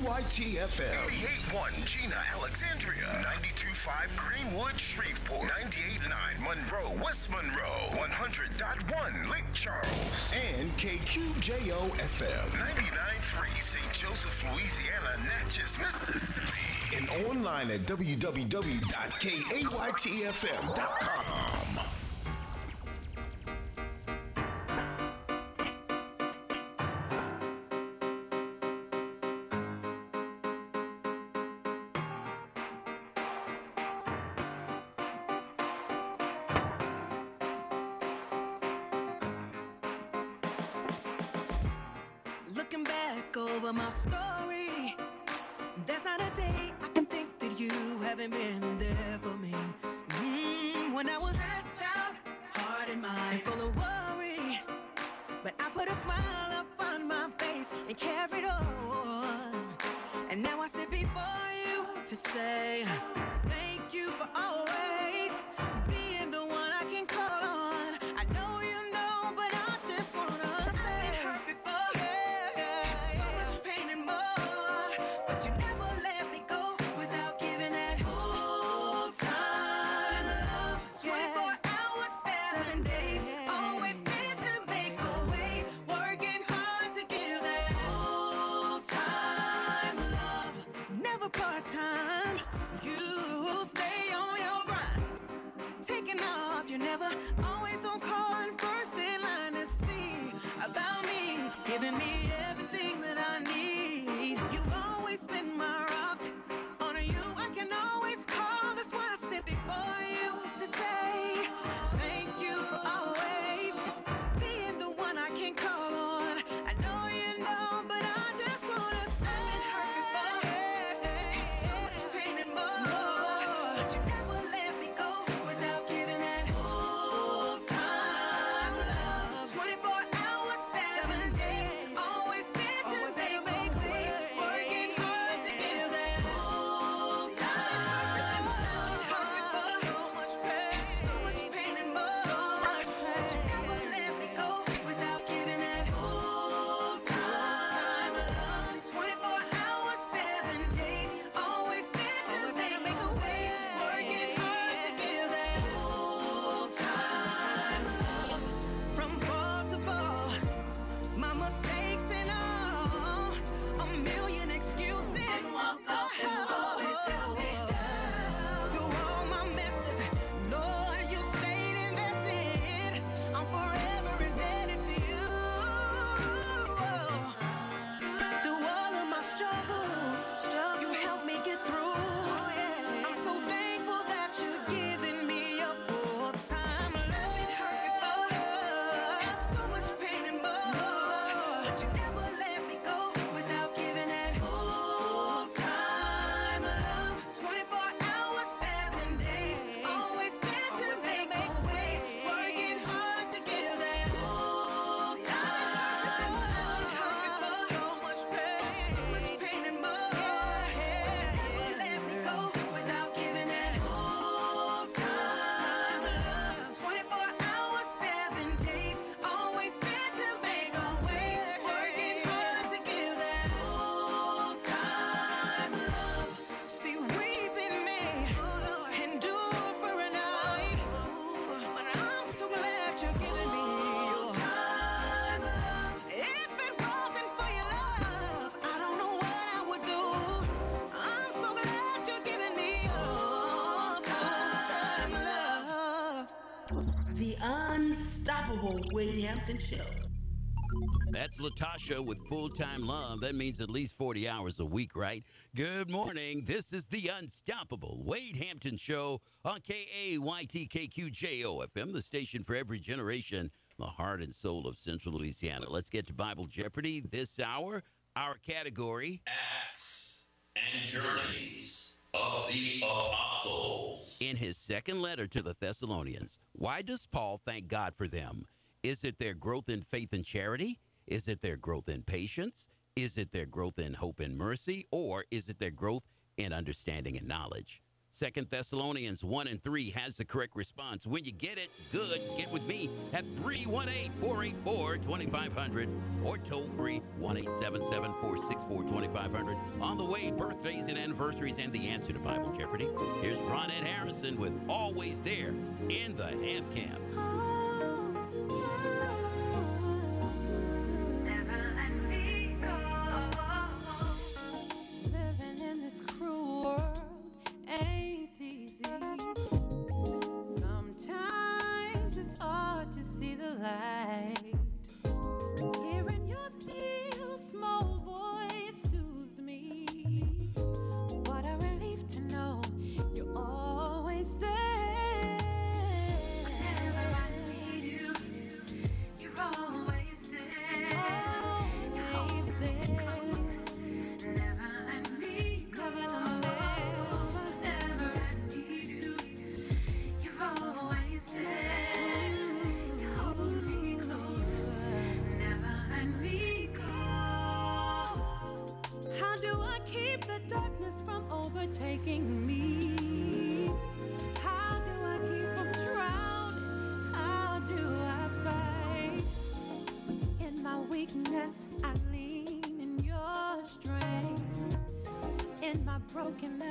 WITFM. 88.1 Jena, Alexandria. 92.5 Greenwood, Shreveport. 98.9 Monroe, West Monroe. 100.1 Lake Charles. And KQJO FM. 99.3 St. Joseph, Louisiana, Natchez, Mississippi. And online at www.kaytfm.com. over my story. There's not a day I can think that you haven't been there for me. Mm, when I was stressed out, heart and mind full of worry, but I put a smile up on my face and carried on. you Global Wade Hampton Show. That's Latasha with full time love. That means at least 40 hours a week, right? Good morning. This is the Unstoppable Wade Hampton Show on KAYTKQJOFM, the station for every generation, the heart and soul of Central Louisiana. Let's get to Bible Jeopardy this hour. Our category Acts and Journeys of the apostles. In his second letter to the Thessalonians, why does Paul thank God for them? Is it their growth in faith and charity? Is it their growth in patience? Is it their growth in hope and mercy? Or is it their growth in understanding and knowledge? Second Thessalonians 1 and 3 has the correct response. When you get it, good, get with me at 318 484 2500 or toll free 1 877 464 2500. On the way, birthdays and anniversaries and the answer to Bible Jeopardy. Here's Ronette Harrison with Always There in the Ham Camp. light. broken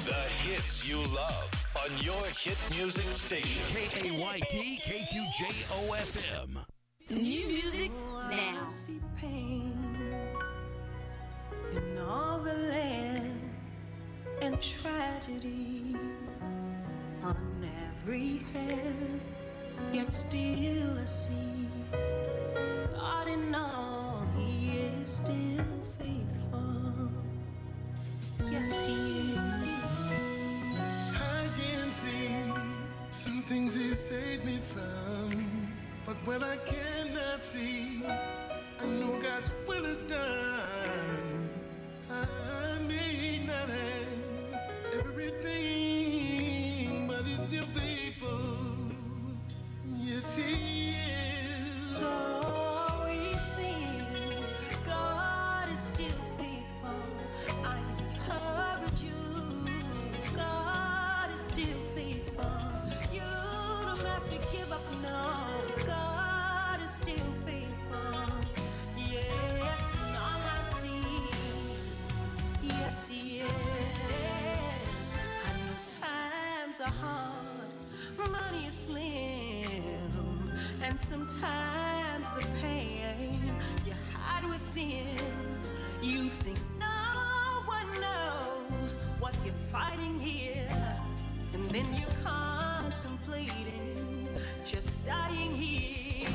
The hits you love on your hit music station. K-A-Y-T, K-Q-J-O-F-M. New music now. see pain in all the land and tragedy on every hand, yet still I see God in all, He is still faithful. Yes, He things he saved me from. But when I cannot see, I know God's will is done. I may not have everything. And sometimes the pain you hide within, you think no one knows what you're fighting here. And then you're contemplating just dying here.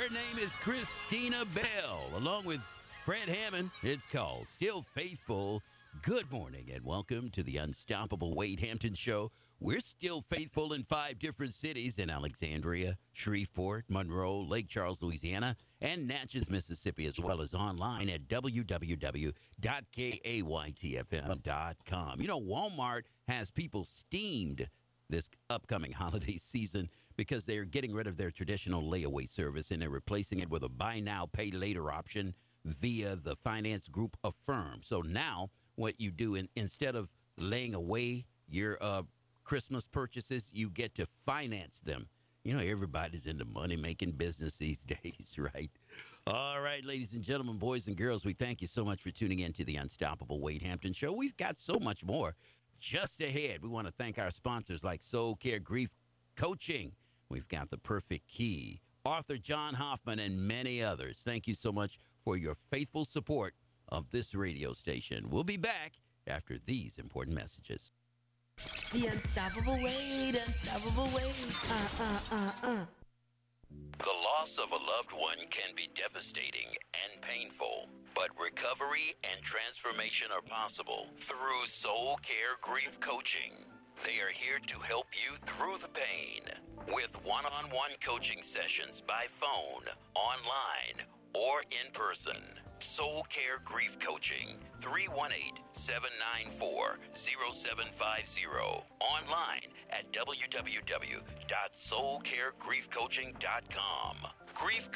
Her name is Christina Bell, along with Fred Hammond. It's called Still Faithful. Good morning and welcome to the Unstoppable Wade Hampton Show. We're still faithful in five different cities in Alexandria, Shreveport, Monroe, Lake Charles, Louisiana, and Natchez, Mississippi, as well as online at www.kaytfm.com. You know, Walmart has people steamed this upcoming holiday season because they're getting rid of their traditional layaway service and they're replacing it with a buy now, pay later option via the finance group Affirm. So now, what you do in, instead of laying away your uh, Christmas purchases, you get to finance them. You know, everybody's into money making business these days, right? All right, ladies and gentlemen, boys and girls, we thank you so much for tuning in to the Unstoppable Wade Hampton Show. We've got so much more just ahead. We want to thank our sponsors like Soul Care Grief Coaching. We've got the perfect key, Arthur John Hoffman, and many others. Thank you so much for your faithful support of this radio station. We'll be back after these important messages. The unstoppable Wade, unstoppable Wade. Uh, uh, uh, uh. The loss of a loved one can be devastating and painful, but recovery and transformation are possible through Soul Care Grief Coaching. They are here to help you through the pain with one on one coaching sessions by phone, online, or in person. Soul Care Grief Coaching, 318 794 0750. Online at www.soulcaregriefcoaching.com. Grief